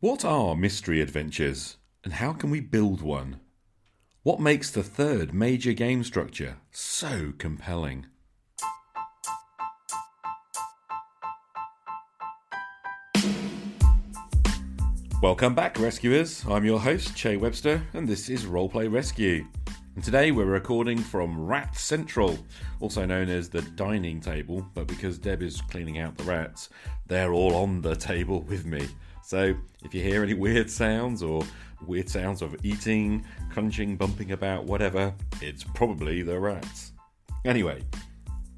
What are mystery adventures, and how can we build one? What makes the third major game structure so compelling? Welcome back, rescuers. I'm your host, Che Webster, and this is Roleplay Rescue. And today we're recording from Rat Central, also known as the dining table, but because Deb is cleaning out the rats, they're all on the table with me. So if you hear any weird sounds or weird sounds of eating, crunching, bumping about, whatever, it's probably the rats. Anyway,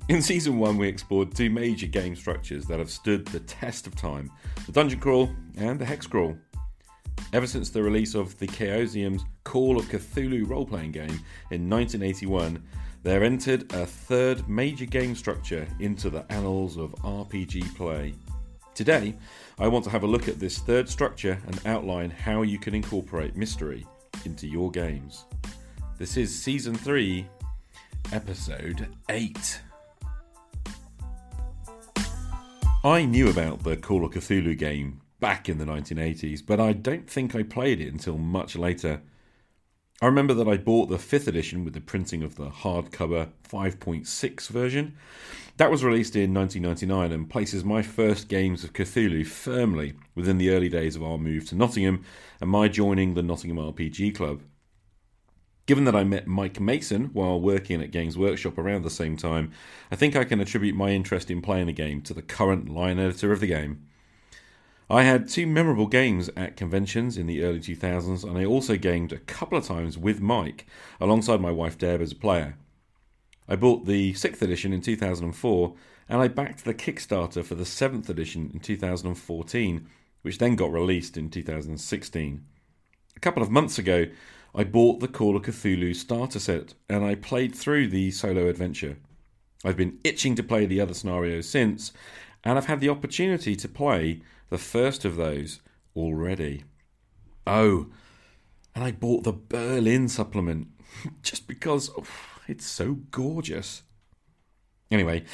in season one, we explored two major game structures that have stood the test of time the dungeon crawl and the hex crawl. Ever since the release of the Chaosium's Call of Cthulhu role playing game in 1981, there entered a third major game structure into the annals of RPG play. Today, I want to have a look at this third structure and outline how you can incorporate mystery into your games. This is Season 3, Episode 8. I knew about the Call of Cthulhu game back in the 1980s, but I don't think I played it until much later. I remember that I bought the 5th edition with the printing of the hardcover 5.6 version. That was released in 1999 and places my first games of Cthulhu firmly within the early days of our move to Nottingham and my joining the Nottingham RPG Club. Given that I met Mike Mason while working at Games Workshop around the same time, I think I can attribute my interest in playing the game to the current line editor of the game. I had two memorable games at conventions in the early 2000s, and I also gamed a couple of times with Mike alongside my wife Deb as a player. I bought the 6th edition in 2004, and I backed the Kickstarter for the 7th edition in 2014, which then got released in 2016. A couple of months ago, I bought the Call of Cthulhu starter set, and I played through the solo adventure. I've been itching to play the other scenarios since, and I've had the opportunity to play the first of those already. Oh, and I bought the Berlin supplement just because oh, it's so gorgeous. Anyway,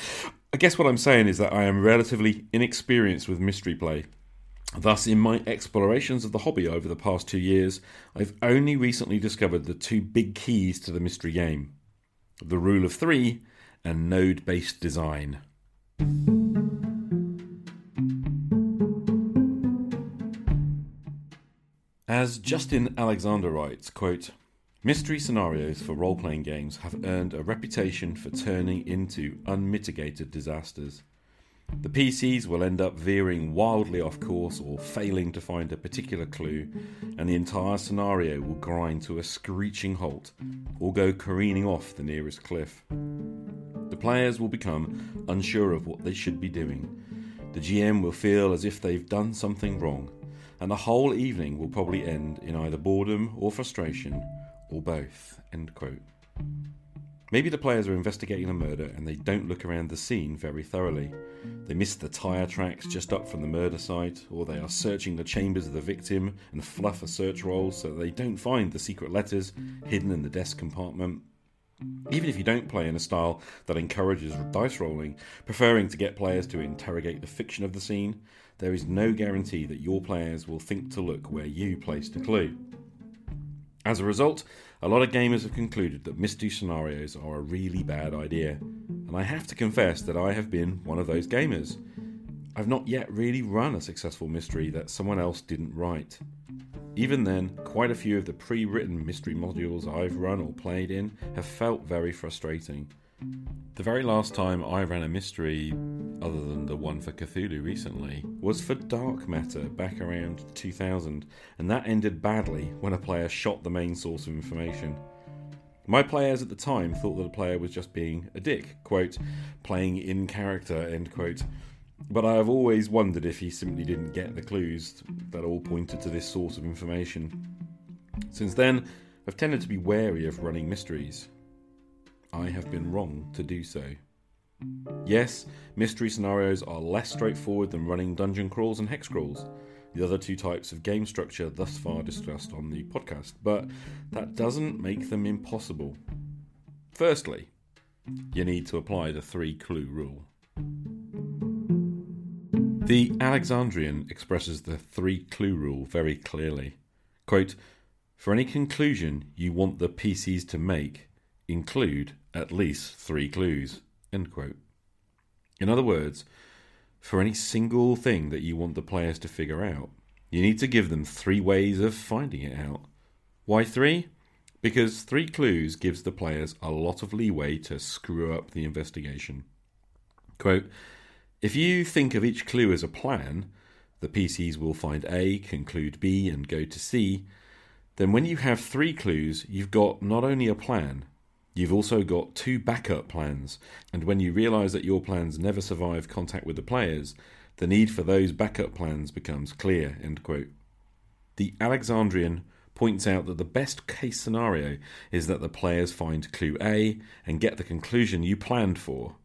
I guess what I'm saying is that I am relatively inexperienced with mystery play. Thus, in my explorations of the hobby over the past two years, I've only recently discovered the two big keys to the mystery game the rule of three and node based design. As Justin Alexander writes, quote, Mystery scenarios for role playing games have earned a reputation for turning into unmitigated disasters. The PCs will end up veering wildly off course or failing to find a particular clue, and the entire scenario will grind to a screeching halt or go careening off the nearest cliff. The players will become unsure of what they should be doing. The GM will feel as if they've done something wrong, and the whole evening will probably end in either boredom or frustration, or both. End quote. Maybe the players are investigating a murder and they don't look around the scene very thoroughly. They miss the tyre tracks just up from the murder site, or they are searching the chambers of the victim and fluff a search roll so they don't find the secret letters hidden in the desk compartment. Even if you don't play in a style that encourages dice rolling, preferring to get players to interrogate the fiction of the scene, there is no guarantee that your players will think to look where you placed a clue. As a result, a lot of gamers have concluded that mystery scenarios are a really bad idea, and I have to confess that I have been one of those gamers. I've not yet really run a successful mystery that someone else didn't write. Even then, quite a few of the pre written mystery modules I've run or played in have felt very frustrating. The very last time I ran a mystery, other than the one for Cthulhu recently, was for Dark Matter back around 2000, and that ended badly when a player shot the main source of information. My players at the time thought that the player was just being a dick, quote, playing in character, end quote. But I have always wondered if he simply didn't get the clues that all pointed to this source of information. Since then, I've tended to be wary of running mysteries. I have been wrong to do so. Yes, mystery scenarios are less straightforward than running dungeon crawls and hex crawls, the other two types of game structure thus far discussed on the podcast, but that doesn't make them impossible. Firstly, you need to apply the three clue rule. The Alexandrian expresses the three clue rule very clearly. Quote, For any conclusion you want the PCs to make, include at least three clues. In other words, for any single thing that you want the players to figure out, you need to give them three ways of finding it out. Why three? Because three clues gives the players a lot of leeway to screw up the investigation. Quote, if you think of each clue as a plan, the PCs will find A, conclude B, and go to C, then when you have three clues, you've got not only a plan, you've also got two backup plans, and when you realise that your plans never survive contact with the players, the need for those backup plans becomes clear. The Alexandrian points out that the best case scenario is that the players find clue A and get the conclusion you planned for.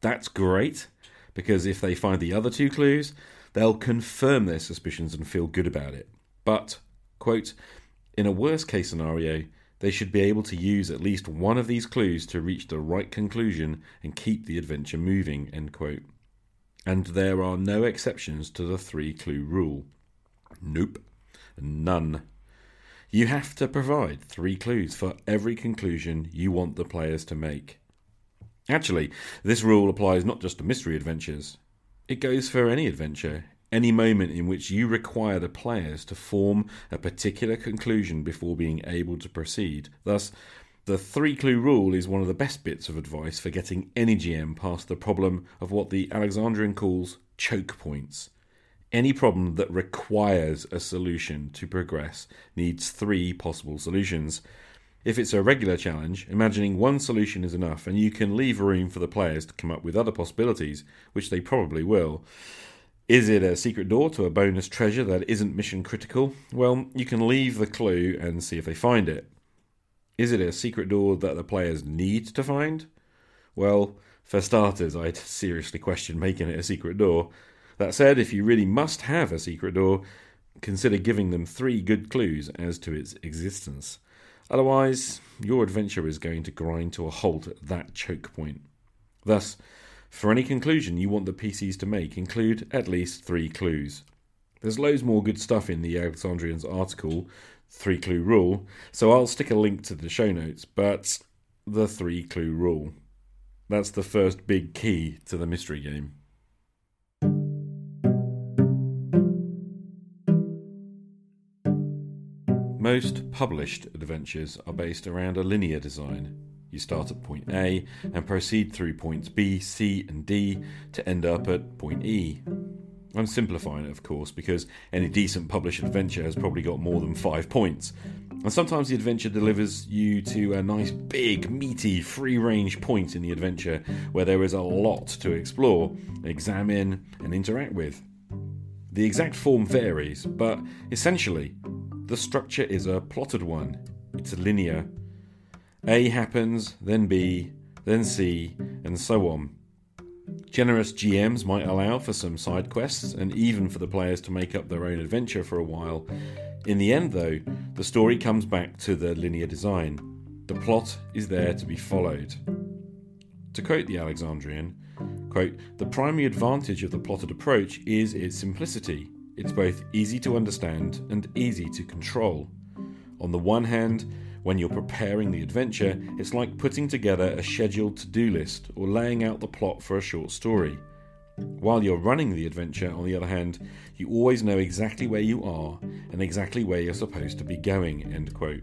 That's great, because if they find the other two clues, they'll confirm their suspicions and feel good about it. But, quote, in a worst case scenario, they should be able to use at least one of these clues to reach the right conclusion and keep the adventure moving. And there are no exceptions to the three clue rule. Nope. None. You have to provide three clues for every conclusion you want the players to make. Actually, this rule applies not just to mystery adventures, it goes for any adventure, any moment in which you require the players to form a particular conclusion before being able to proceed. Thus, the three clue rule is one of the best bits of advice for getting any GM past the problem of what the Alexandrian calls choke points. Any problem that requires a solution to progress needs three possible solutions. If it's a regular challenge, imagining one solution is enough, and you can leave room for the players to come up with other possibilities, which they probably will. Is it a secret door to a bonus treasure that isn't mission critical? Well, you can leave the clue and see if they find it. Is it a secret door that the players need to find? Well, for starters, I'd seriously question making it a secret door. That said, if you really must have a secret door, consider giving them three good clues as to its existence. Otherwise, your adventure is going to grind to a halt at that choke point. Thus, for any conclusion you want the PCs to make, include at least three clues. There's loads more good stuff in the Alexandrian's article, Three Clue Rule, so I'll stick a link to the show notes, but the three clue rule. That's the first big key to the mystery game. Most published adventures are based around a linear design. You start at point A and proceed through points B, C, and D to end up at point E. I'm simplifying it, of course, because any decent published adventure has probably got more than five points. And sometimes the adventure delivers you to a nice, big, meaty, free range point in the adventure where there is a lot to explore, examine, and interact with. The exact form varies, but essentially, the structure is a plotted one. It's linear. A happens, then B, then C, and so on. Generous GMs might allow for some side quests and even for the players to make up their own adventure for a while. In the end, though, the story comes back to the linear design. The plot is there to be followed. To quote the Alexandrian, quote, the primary advantage of the plotted approach is its simplicity. It's both easy to understand and easy to control. On the one hand, when you're preparing the adventure, it's like putting together a scheduled to do list or laying out the plot for a short story. While you're running the adventure, on the other hand, you always know exactly where you are and exactly where you're supposed to be going. End quote.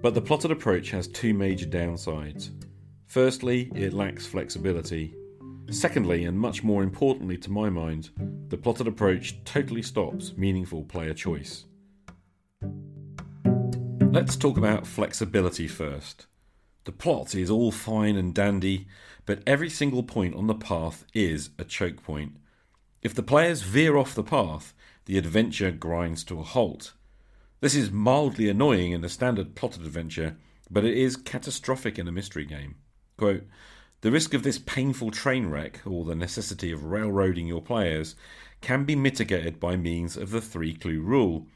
But the plotted approach has two major downsides. Firstly, it lacks flexibility. Secondly, and much more importantly to my mind, the plotted approach totally stops meaningful player choice. Let's talk about flexibility first. The plot is all fine and dandy, but every single point on the path is a choke point. If the players veer off the path, the adventure grinds to a halt. This is mildly annoying in a standard plotted adventure, but it is catastrophic in a mystery game. Quote, the risk of this painful train wreck, or the necessity of railroading your players, can be mitigated by means of the three clue rule.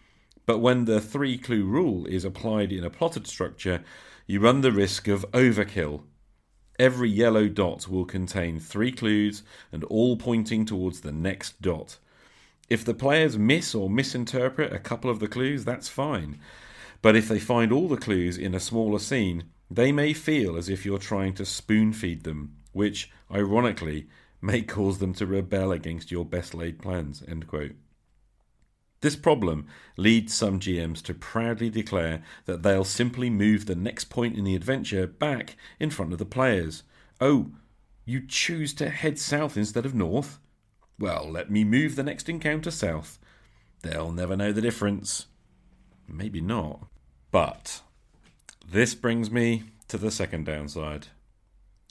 But when the three clue rule is applied in a plotted structure, you run the risk of overkill. Every yellow dot will contain three clues and all pointing towards the next dot. If the players miss or misinterpret a couple of the clues, that's fine. But if they find all the clues in a smaller scene, they may feel as if you're trying to spoon feed them, which, ironically, may cause them to rebel against your best laid plans. End quote. This problem leads some GMs to proudly declare that they'll simply move the next point in the adventure back in front of the players. Oh, you choose to head south instead of north? Well, let me move the next encounter south. They'll never know the difference. Maybe not. But this brings me to the second downside.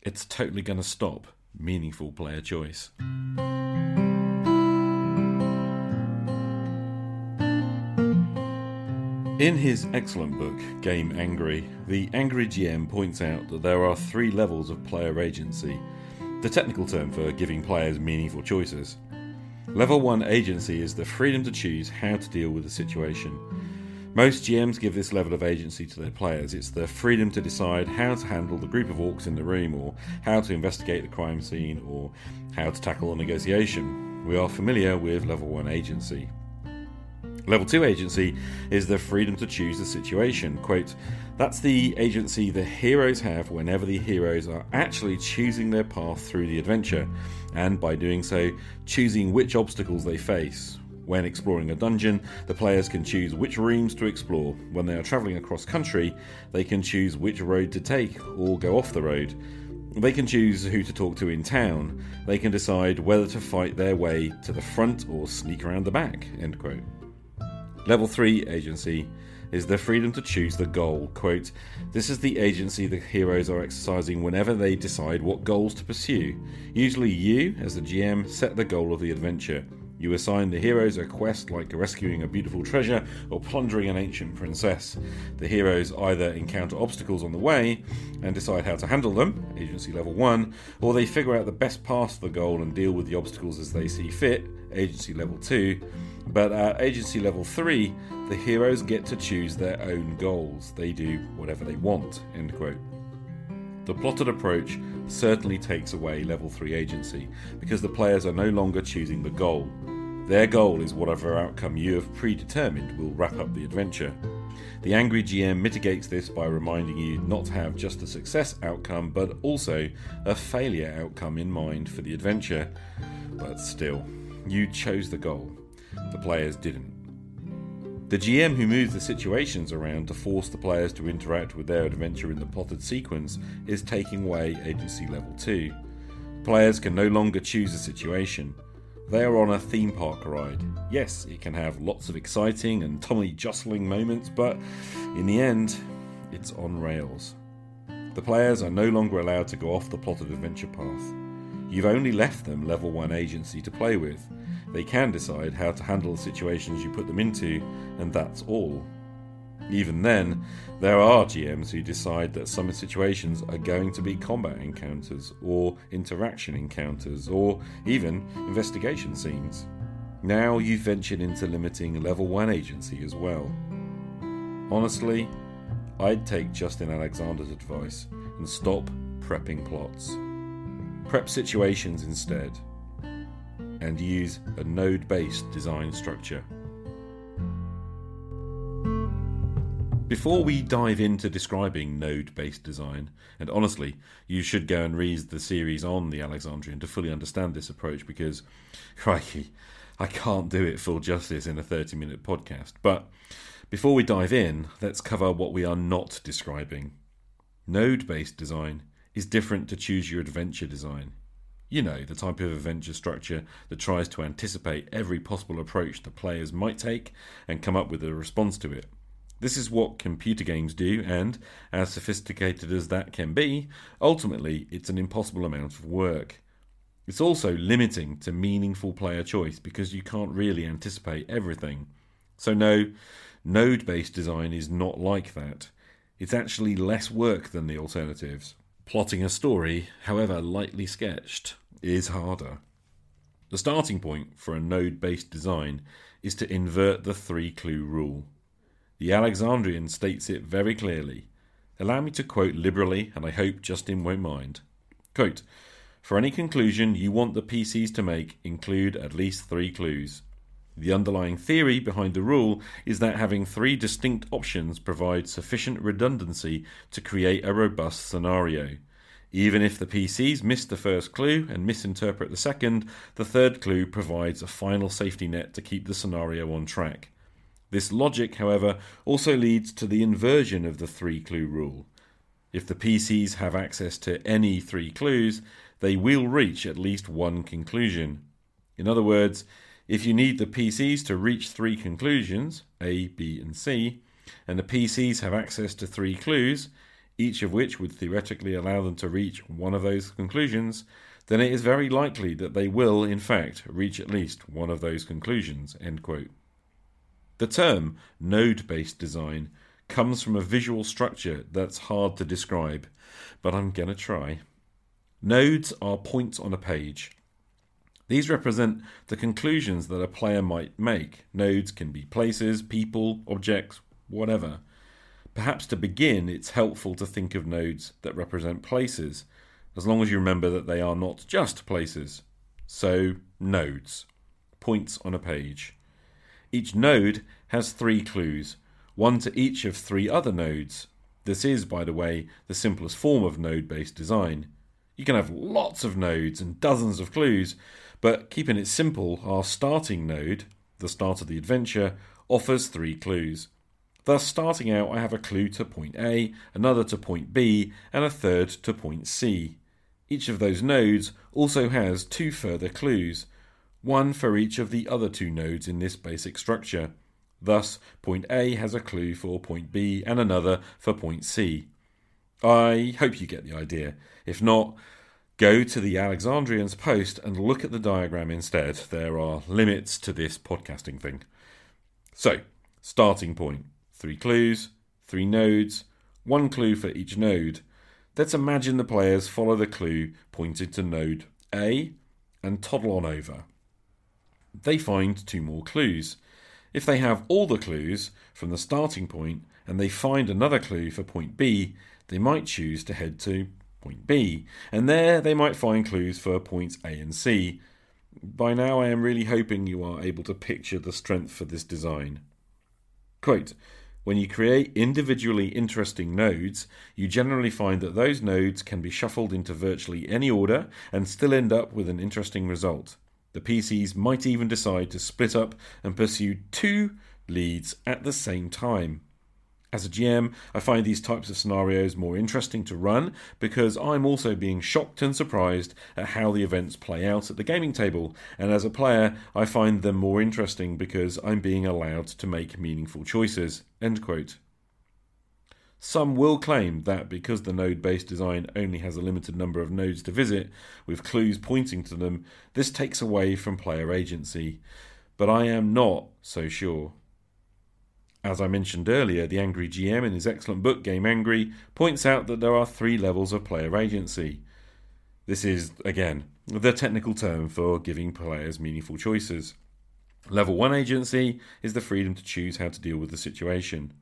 It's totally going to stop meaningful player choice. In his excellent book, Game Angry, the Angry GM points out that there are three levels of player agency, the technical term for giving players meaningful choices. Level 1 agency is the freedom to choose how to deal with a situation. Most GMs give this level of agency to their players. It's the freedom to decide how to handle the group of orcs in the room, or how to investigate the crime scene, or how to tackle a negotiation. We are familiar with level 1 agency. Level 2 agency is the freedom to choose the situation. Quote, that's the agency the heroes have whenever the heroes are actually choosing their path through the adventure, and by doing so, choosing which obstacles they face. When exploring a dungeon, the players can choose which rooms to explore. When they are travelling across country, they can choose which road to take or go off the road. They can choose who to talk to in town. They can decide whether to fight their way to the front or sneak around the back. End quote. Level 3 agency is the freedom to choose the goal. Quote, This is the agency the heroes are exercising whenever they decide what goals to pursue. Usually, you, as the GM, set the goal of the adventure. You assign the heroes a quest like rescuing a beautiful treasure or plundering an ancient princess. The heroes either encounter obstacles on the way and decide how to handle them, agency level 1, or they figure out the best path to the goal and deal with the obstacles as they see fit, agency level 2. But at agency level 3, the heroes get to choose their own goals. They do whatever they want. End quote. The plotted approach certainly takes away level 3 agency because the players are no longer choosing the goal. Their goal is whatever outcome you have predetermined will wrap up the adventure. The angry GM mitigates this by reminding you not to have just a success outcome but also a failure outcome in mind for the adventure. But still, you chose the goal. The players didn't. The GM who moves the situations around to force the players to interact with their adventure in the plotted sequence is taking away agency level 2. Players can no longer choose a situation. They are on a theme park ride. Yes, it can have lots of exciting and tummy jostling moments, but in the end, it's on rails. The players are no longer allowed to go off the plotted adventure path. You've only left them level 1 agency to play with, they can decide how to handle the situations you put them into, and that's all. Even then, there are GMs who decide that some situations are going to be combat encounters, or interaction encounters, or even investigation scenes. Now you've ventured into limiting level 1 agency as well. Honestly, I'd take Justin Alexander's advice and stop prepping plots. Prep situations instead and use a node based design structure. Before we dive into describing node based design, and honestly, you should go and read the series on the Alexandrian to fully understand this approach because, crikey, I can't do it full justice in a 30 minute podcast. But before we dive in, let's cover what we are not describing. Node based design is different to choose your adventure design. You know, the type of adventure structure that tries to anticipate every possible approach the players might take and come up with a response to it. This is what computer games do, and, as sophisticated as that can be, ultimately it's an impossible amount of work. It's also limiting to meaningful player choice because you can't really anticipate everything. So, no, node based design is not like that. It's actually less work than the alternatives. Plotting a story, however lightly sketched, is harder. The starting point for a node based design is to invert the three clue rule. The Alexandrian states it very clearly. Allow me to quote liberally, and I hope Justin won't mind. Quote For any conclusion you want the PCs to make, include at least three clues. The underlying theory behind the rule is that having three distinct options provides sufficient redundancy to create a robust scenario. Even if the PCs miss the first clue and misinterpret the second, the third clue provides a final safety net to keep the scenario on track. This logic, however, also leads to the inversion of the three clue rule. If the PCs have access to any three clues, they will reach at least one conclusion. In other words, if you need the PCs to reach three conclusions, A, B, and C, and the PCs have access to three clues, each of which would theoretically allow them to reach one of those conclusions, then it is very likely that they will, in fact, reach at least one of those conclusions. The term node based design comes from a visual structure that's hard to describe, but I'm going to try. Nodes are points on a page. These represent the conclusions that a player might make. Nodes can be places, people, objects, whatever. Perhaps to begin, it's helpful to think of nodes that represent places, as long as you remember that they are not just places. So, nodes, points on a page. Each node has three clues, one to each of three other nodes. This is, by the way, the simplest form of node based design. You can have lots of nodes and dozens of clues, but keeping it simple, our starting node, the start of the adventure, offers three clues. Thus, starting out, I have a clue to point A, another to point B, and a third to point C. Each of those nodes also has two further clues, one for each of the other two nodes in this basic structure. Thus, point A has a clue for point B and another for point C. I hope you get the idea. If not, go to the Alexandrian's post and look at the diagram instead. There are limits to this podcasting thing. So, starting. Three clues, three nodes, one clue for each node. Let's imagine the players follow the clue pointed to node A and toddle on over. They find two more clues. If they have all the clues from the starting point and they find another clue for point B, they might choose to head to point B, and there they might find clues for points A and C. By now, I am really hoping you are able to picture the strength for this design. Quote, when you create individually interesting nodes, you generally find that those nodes can be shuffled into virtually any order and still end up with an interesting result. The PCs might even decide to split up and pursue two leads at the same time. As a GM, I find these types of scenarios more interesting to run because I'm also being shocked and surprised at how the events play out at the gaming table, and as a player, I find them more interesting because I'm being allowed to make meaningful choices. Some will claim that because the node based design only has a limited number of nodes to visit, with clues pointing to them, this takes away from player agency. But I am not so sure. As I mentioned earlier, the Angry GM in his excellent book Game Angry points out that there are three levels of player agency. This is, again, the technical term for giving players meaningful choices. Level 1 agency is the freedom to choose how to deal with the situation.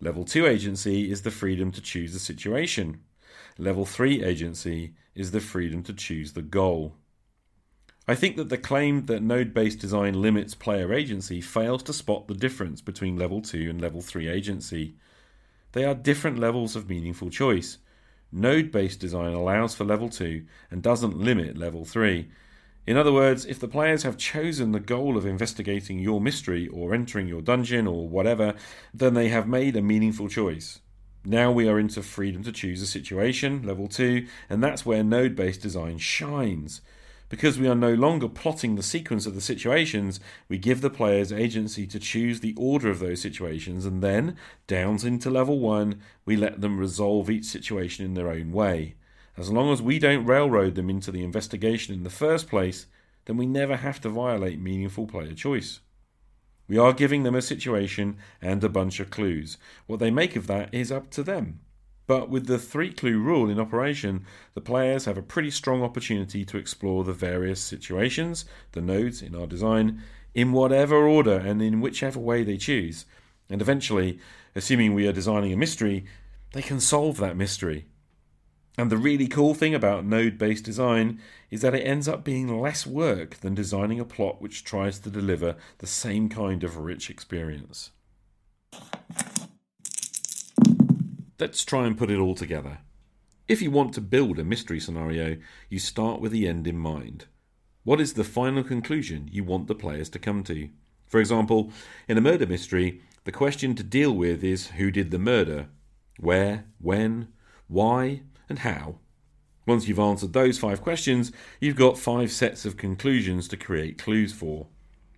Level 2 agency is the freedom to choose the situation. Level 3 agency is the freedom to choose the goal. I think that the claim that node based design limits player agency fails to spot the difference between level 2 and level 3 agency. They are different levels of meaningful choice. Node based design allows for level 2 and doesn't limit level 3. In other words, if the players have chosen the goal of investigating your mystery or entering your dungeon or whatever, then they have made a meaningful choice. Now we are into freedom to choose a situation, level 2, and that's where node based design shines. Because we are no longer plotting the sequence of the situations, we give the players agency to choose the order of those situations, and then, downs into level 1, we let them resolve each situation in their own way. As long as we don't railroad them into the investigation in the first place, then we never have to violate meaningful player choice. We are giving them a situation and a bunch of clues. What they make of that is up to them. But with the three clue rule in operation, the players have a pretty strong opportunity to explore the various situations, the nodes in our design, in whatever order and in whichever way they choose. And eventually, assuming we are designing a mystery, they can solve that mystery. And the really cool thing about node based design is that it ends up being less work than designing a plot which tries to deliver the same kind of rich experience. Let's try and put it all together. If you want to build a mystery scenario, you start with the end in mind. What is the final conclusion you want the players to come to? For example, in a murder mystery, the question to deal with is who did the murder? Where? When? Why? And how. Once you've answered those five questions, you've got five sets of conclusions to create clues for.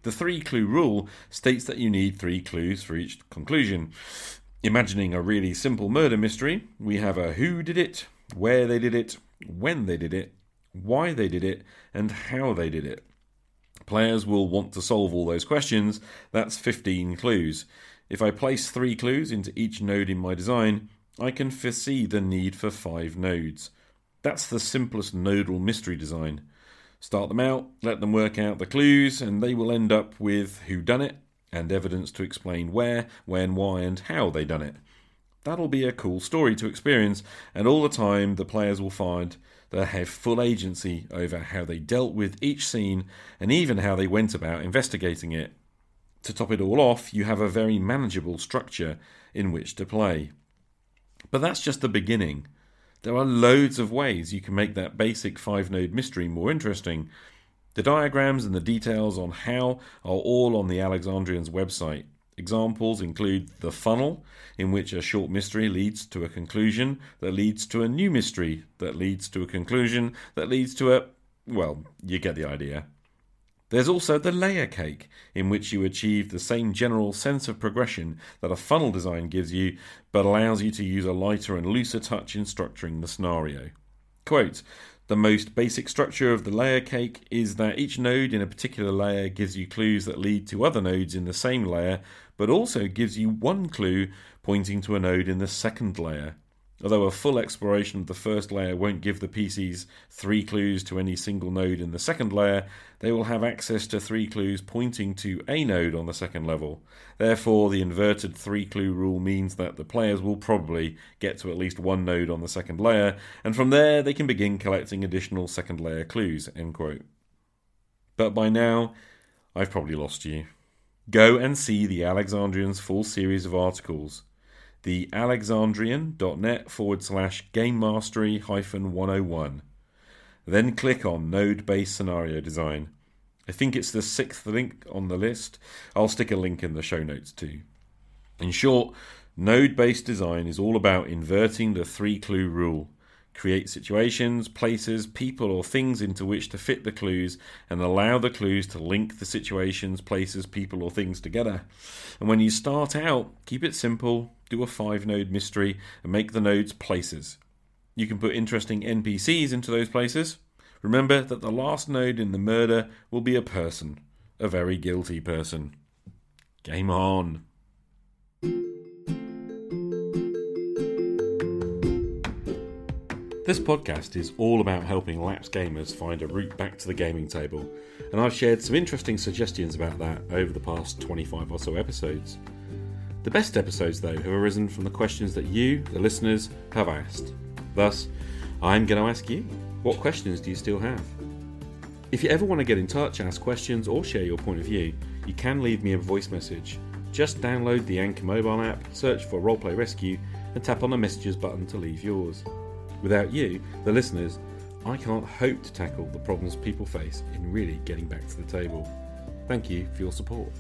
The three clue rule states that you need three clues for each conclusion. Imagining a really simple murder mystery, we have a who did it, where they did it, when they did it, why they did it, and how they did it. Players will want to solve all those questions. That's 15 clues. If I place three clues into each node in my design, I can foresee the need for five nodes. That's the simplest nodal mystery design. Start them out, let them work out the clues, and they will end up with who done it and evidence to explain where, when, why, and how they done it. That'll be a cool story to experience, and all the time the players will find they have full agency over how they dealt with each scene and even how they went about investigating it. To top it all off, you have a very manageable structure in which to play. But that's just the beginning. There are loads of ways you can make that basic five node mystery more interesting. The diagrams and the details on how are all on the Alexandrian's website. Examples include the funnel, in which a short mystery leads to a conclusion that leads to a new mystery that leads to a conclusion that leads to a. Well, you get the idea. There's also the layer cake, in which you achieve the same general sense of progression that a funnel design gives you, but allows you to use a lighter and looser touch in structuring the scenario. Quote The most basic structure of the layer cake is that each node in a particular layer gives you clues that lead to other nodes in the same layer, but also gives you one clue pointing to a node in the second layer. Although a full exploration of the first layer won't give the PCs three clues to any single node in the second layer, they will have access to three clues pointing to a node on the second level. Therefore, the inverted three clue rule means that the players will probably get to at least one node on the second layer, and from there they can begin collecting additional second layer clues. End quote. But by now, I've probably lost you. Go and see the Alexandrian's full series of articles the alexandrian.net forward slash game mastery hyphen 101. Then click on Node Based Scenario Design. I think it's the sixth link on the list. I'll stick a link in the show notes too. In short, node based design is all about inverting the three clue rule. Create situations, places, people, or things into which to fit the clues and allow the clues to link the situations, places, people, or things together. And when you start out, keep it simple, do a five node mystery, and make the nodes places. You can put interesting NPCs into those places. Remember that the last node in the murder will be a person, a very guilty person. Game on. This podcast is all about helping lapsed gamers find a route back to the gaming table, and I've shared some interesting suggestions about that over the past 25 or so episodes. The best episodes, though, have arisen from the questions that you, the listeners, have asked. Thus, I'm going to ask you what questions do you still have? If you ever want to get in touch, ask questions, or share your point of view, you can leave me a voice message. Just download the Anchor mobile app, search for Roleplay Rescue, and tap on the messages button to leave yours. Without you, the listeners, I can't hope to tackle the problems people face in really getting back to the table. Thank you for your support.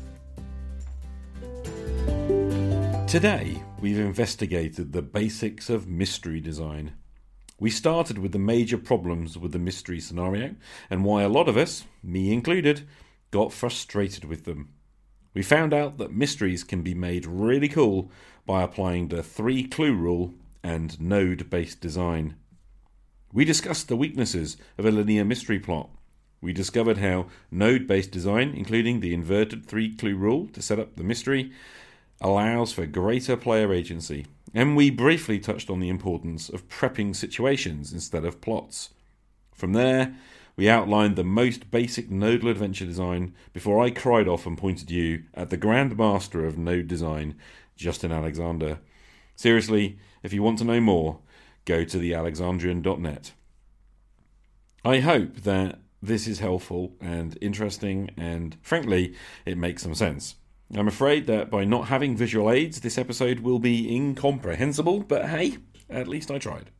Today, we've investigated the basics of mystery design. We started with the major problems with the mystery scenario and why a lot of us, me included, got frustrated with them. We found out that mysteries can be made really cool by applying the three clue rule and node based design. We discussed the weaknesses of a linear mystery plot. We discovered how node based design, including the inverted three clue rule to set up the mystery, allows for greater player agency, and we briefly touched on the importance of prepping situations instead of plots. From there, we outlined the most basic nodal adventure design before I cried off and pointed you at the Grand Master of Node Design, Justin Alexander. Seriously, if you want to know more, go to thealexandrian.net. I hope that this is helpful and interesting, and frankly, it makes some sense. I'm afraid that by not having visual aids, this episode will be incomprehensible, but hey, at least I tried.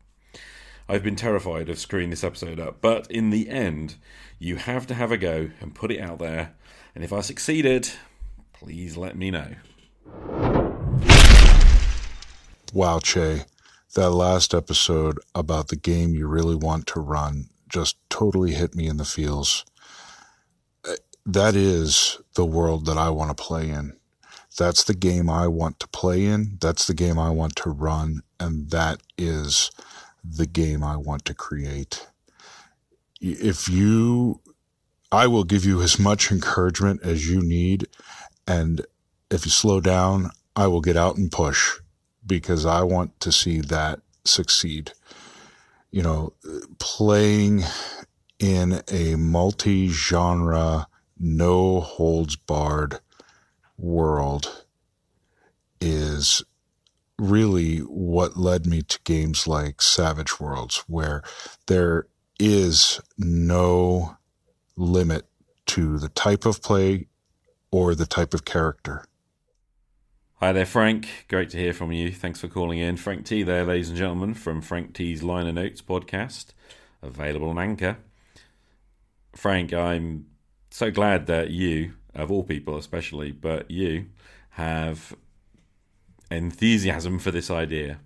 I've been terrified of screwing this episode up, but in the end, you have to have a go and put it out there, and if I succeeded, please let me know. Wow, Che, that last episode about the game you really want to run just totally hit me in the feels. That is the world that I want to play in. That's the game I want to play in. That's the game I want to run. And that is the game I want to create. If you, I will give you as much encouragement as you need. And if you slow down, I will get out and push because I want to see that succeed. You know, playing in a multi genre, no holds barred world is really what led me to games like Savage Worlds, where there is no limit to the type of play or the type of character. Hi there, Frank. Great to hear from you. Thanks for calling in. Frank T there, ladies and gentlemen, from Frank T's Liner Notes podcast, available on Anchor. Frank, I'm so glad that you, of all people especially, but you, have enthusiasm for this idea.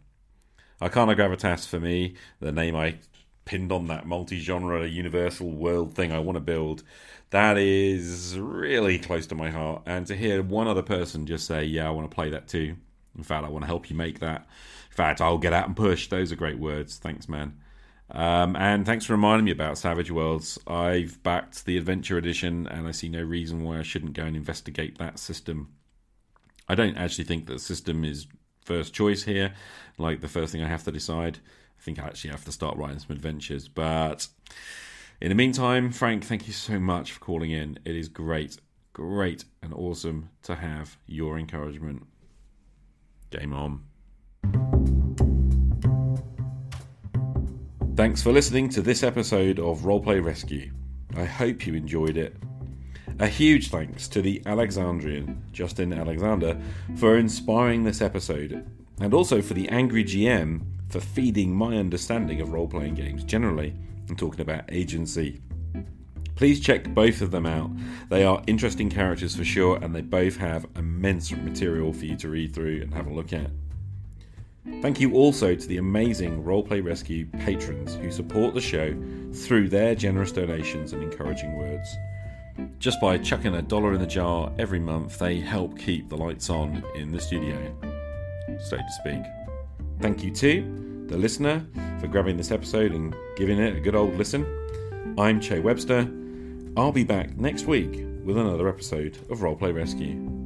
Arcana Gravitas, for me, the name I pinned on that multi genre universal world thing I want to build, that is really close to my heart. And to hear one other person just say, Yeah, I want to play that too. In fact, I want to help you make that. In fact, I'll get out and push. Those are great words. Thanks, man. Um, and thanks for reminding me about Savage Worlds. I've backed the Adventure Edition, and I see no reason why I shouldn't go and investigate that system. I don't actually think that system is first choice here, like the first thing I have to decide. I think I actually have to start writing some adventures. But in the meantime, Frank, thank you so much for calling in. It is great, great, and awesome to have your encouragement. Game on. Thanks for listening to this episode of Roleplay Rescue. I hope you enjoyed it. A huge thanks to the Alexandrian, Justin Alexander, for inspiring this episode, and also for the Angry GM for feeding my understanding of role playing games generally and talking about agency. Please check both of them out. They are interesting characters for sure, and they both have immense material for you to read through and have a look at. Thank you also to the amazing Roleplay Rescue patrons who support the show through their generous donations and encouraging words. Just by chucking a dollar in the jar every month, they help keep the lights on in the studio, so to speak. Thank you to the listener for grabbing this episode and giving it a good old listen. I'm Che Webster. I'll be back next week with another episode of Roleplay Rescue.